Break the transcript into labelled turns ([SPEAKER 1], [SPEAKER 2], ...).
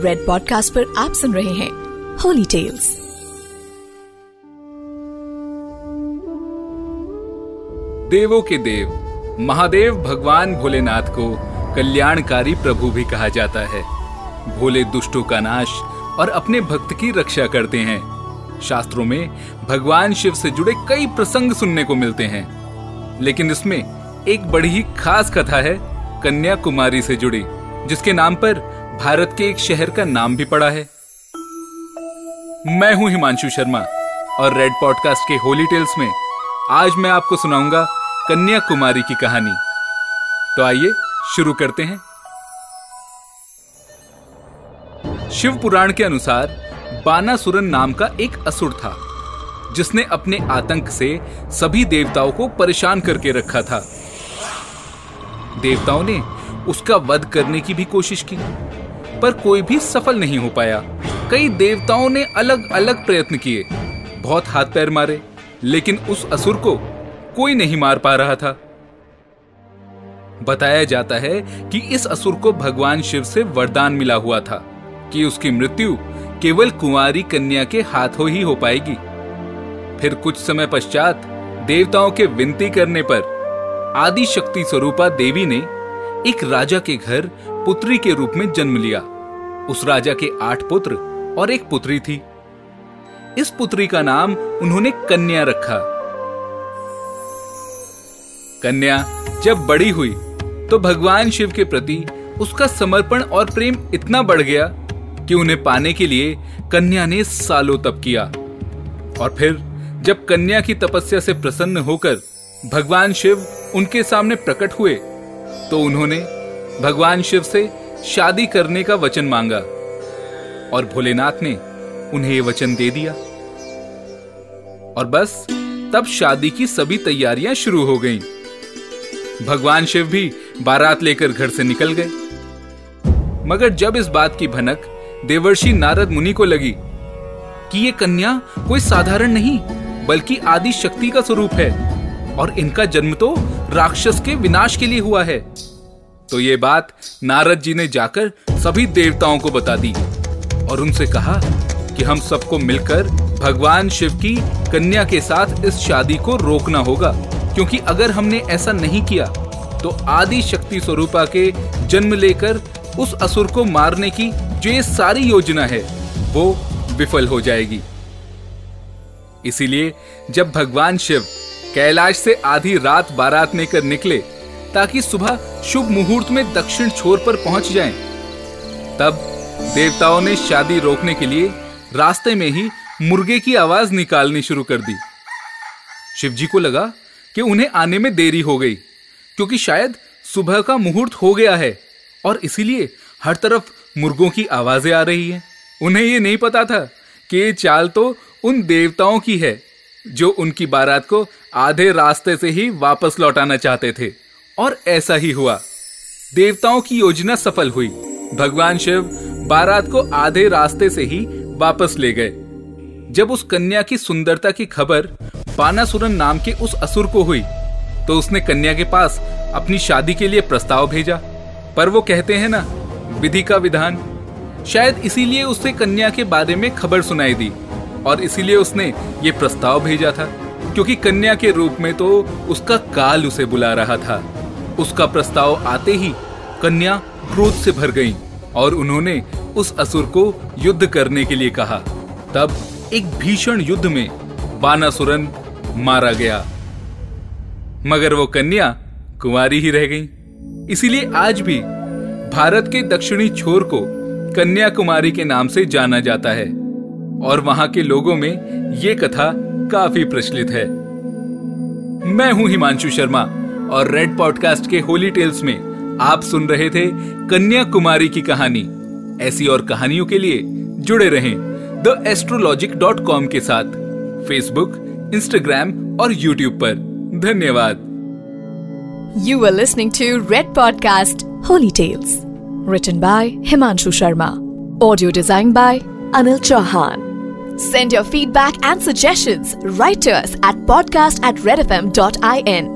[SPEAKER 1] Red podcast पर आप सुन रहे हैं होली टेल्स
[SPEAKER 2] देवों के देव, महादेव भगवान भोलेनाथ को कल्याणकारी प्रभु भी कहा जाता है। भोले दुष्टों का नाश और अपने भक्त की रक्षा करते हैं। शास्त्रों में भगवान शिव से जुड़े कई प्रसंग सुनने को मिलते हैं। लेकिन इसमें एक बड़ी ही खास कथा है, कन्याकुमारी से जुड़ी, जिसके नाम पर भारत के एक शहर का नाम भी पड़ा है। मैं हूँ हिमांशु शर्मा और रेड पॉडकास्ट के होली टेल्स में आज मैं आपको सुनाऊँगा कन्याकुमारी की कहानी। तो आइए, शुरू करते हैं। शिव पुराण के अनुसार, बानासुरन नाम का एक असुर था, जिसने अपने आतंक से सभी देवताओं को परेशान करके रखा था। देवताओं ने उसका वध करने की भी कोशिश की। पर कोई भी सफल नहीं हो पाया। कई देवताओं ने अलग अलग प्रयत्न किए। बहुत हाथ पैर मारे, लेकिन उस असुर को कोई नहीं मार पा रहा था। बताया जाता है कि इस असुर को भगवान शिव से वरदान मिला हुआ था कि उसकी मृत्यु केवल कुंवारी कन्या के हाथों ही हो पाएगी। फिर कुछ समय पश्चात देवताओं के विनती करने पर आदि शक्ति स्वरूपा देवी ने एक राजा के घर पुत्री के रूप में जन्म लिया। उस राजा के आठ पुत्र और एक पुत्री थी। इस पुत्री का नाम उन्होंने कन्या रखा। कन्या जब बड़ी हुई तो भगवान शिव के प्रति उसका समर्पण और प्रेम इतना बढ़ गया कि उन्हें पाने के लिए कन्या ने सालों तप किया। और फिर जब कन्या की तपस्या से प्रसन्न होकर भगवान शिव उनके सामने प्रकट हुए तो उन्होंने भगवान शिव से शादी करने का वचन मांगा और भोलेनाथ ने उन्हें ये वचन दे दिया और बस, तब शादी की सभी तैयारियाँ शुरू हो गईं। भगवान शिव भी बारात लेकर घर से निकल गए मगर जब इस बात की भनक देवर्षि नारद मुनि को लगी कि ये कन्या कोई साधारण नहीं, बल्कि आदि शक्ति का स्वरूप है और इनका जन्म तो राक्षस के विनाश के लिए हुआ है तो ये बात नारद जी ने जाकर सभी देवताओं को बता दी और उनसे कहा कि हम सबको मिलकर भगवान शिव की कन्या के साथ इस शादी को रोकना होगा, क्योंकि अगर हमने ऐसा नहीं किया तो आदि शक्ति स्वरूपा के जन्म लेकर उस असुर को मारने की जो ये सारी योजना है, वो विफल हो जाएगी। इसीलिए जब भगवान शिव कैलाश से आधी रात बारात लेकर निकले ताकि सुबह शुभ मुहूर्त में दक्षिण छोर पर पहुँच जाएँ, तब देवताओं ने शादी रोकने के लिए रास्ते में ही मुर्गे की आवाज़ निकालनी शुरू कर दी। शिवजी को लगा कि उन्हें आने में देरी हो गई क्योंकि शायद सुबह का मुहूर्त हो गया है और इसीलिए हर तरफ़ मुर्गों की आवाज़ें आ रही हैं। उन्हें ये नहीं पता था कि ये चाल तो उन देवताओं की है जो उनकी बारात को आधे रास्ते से ही वापस लौटाना चाहते थे। और ऐसा ही हुआ। देवताओं की योजना सफल हुई। भगवान शिव बारात को आधे रास्ते से ही वापस ले गए। जब उस कन्या की सुंदरता की खबर बानासुरन नाम के उस असुर को हुई तो उसने कन्या के पास अपनी शादी के लिए प्रस्ताव भेजा। पर वो कहते हैं ना, विधि का विधान। शायद इसीलिए उससे कन्या के बारे में खबर सुनाई दी, और इसीलिए उसने ये प्रस्ताव भेजा था, क्योंकि कन्या के रूप में तो उसका काल उसे बुला रहा था। उसका प्रस्ताव आते ही कन्या क्रोध से भर गई और उन्होंने उस असुर को युद्ध करने के लिए कहा। तब एक भीषण युद्ध में बानासुरन मारा गया। मगर वो कन्या कुंवारी ही रह गई। इसीलिए आज भी भारत के दक्षिणी छोर को कन्याकुमारी के नाम से जाना जाता है और वहाँ के लोगों में ये कथा काफ़ी प्रचलित है। मैं हूँ हिमांशु शर्मा। और रेड पॉडकास्ट के होली टेल्स में आप सुन रहे थे कन्या कुमारी की कहानी। ऐसी और कहानियों के लिए जुड़े रहे द एस्ट्रोलॉजिक डॉट कॉम के साथ फेसबुक इंस्टाग्राम और यूट्यूब पर। धन्यवाद।
[SPEAKER 1] You are listening to red podcast holy tales return by Himanshu Sharma audio design by Anil Chauhan send your feedback and suggestion writers at podcast at red F M dot I N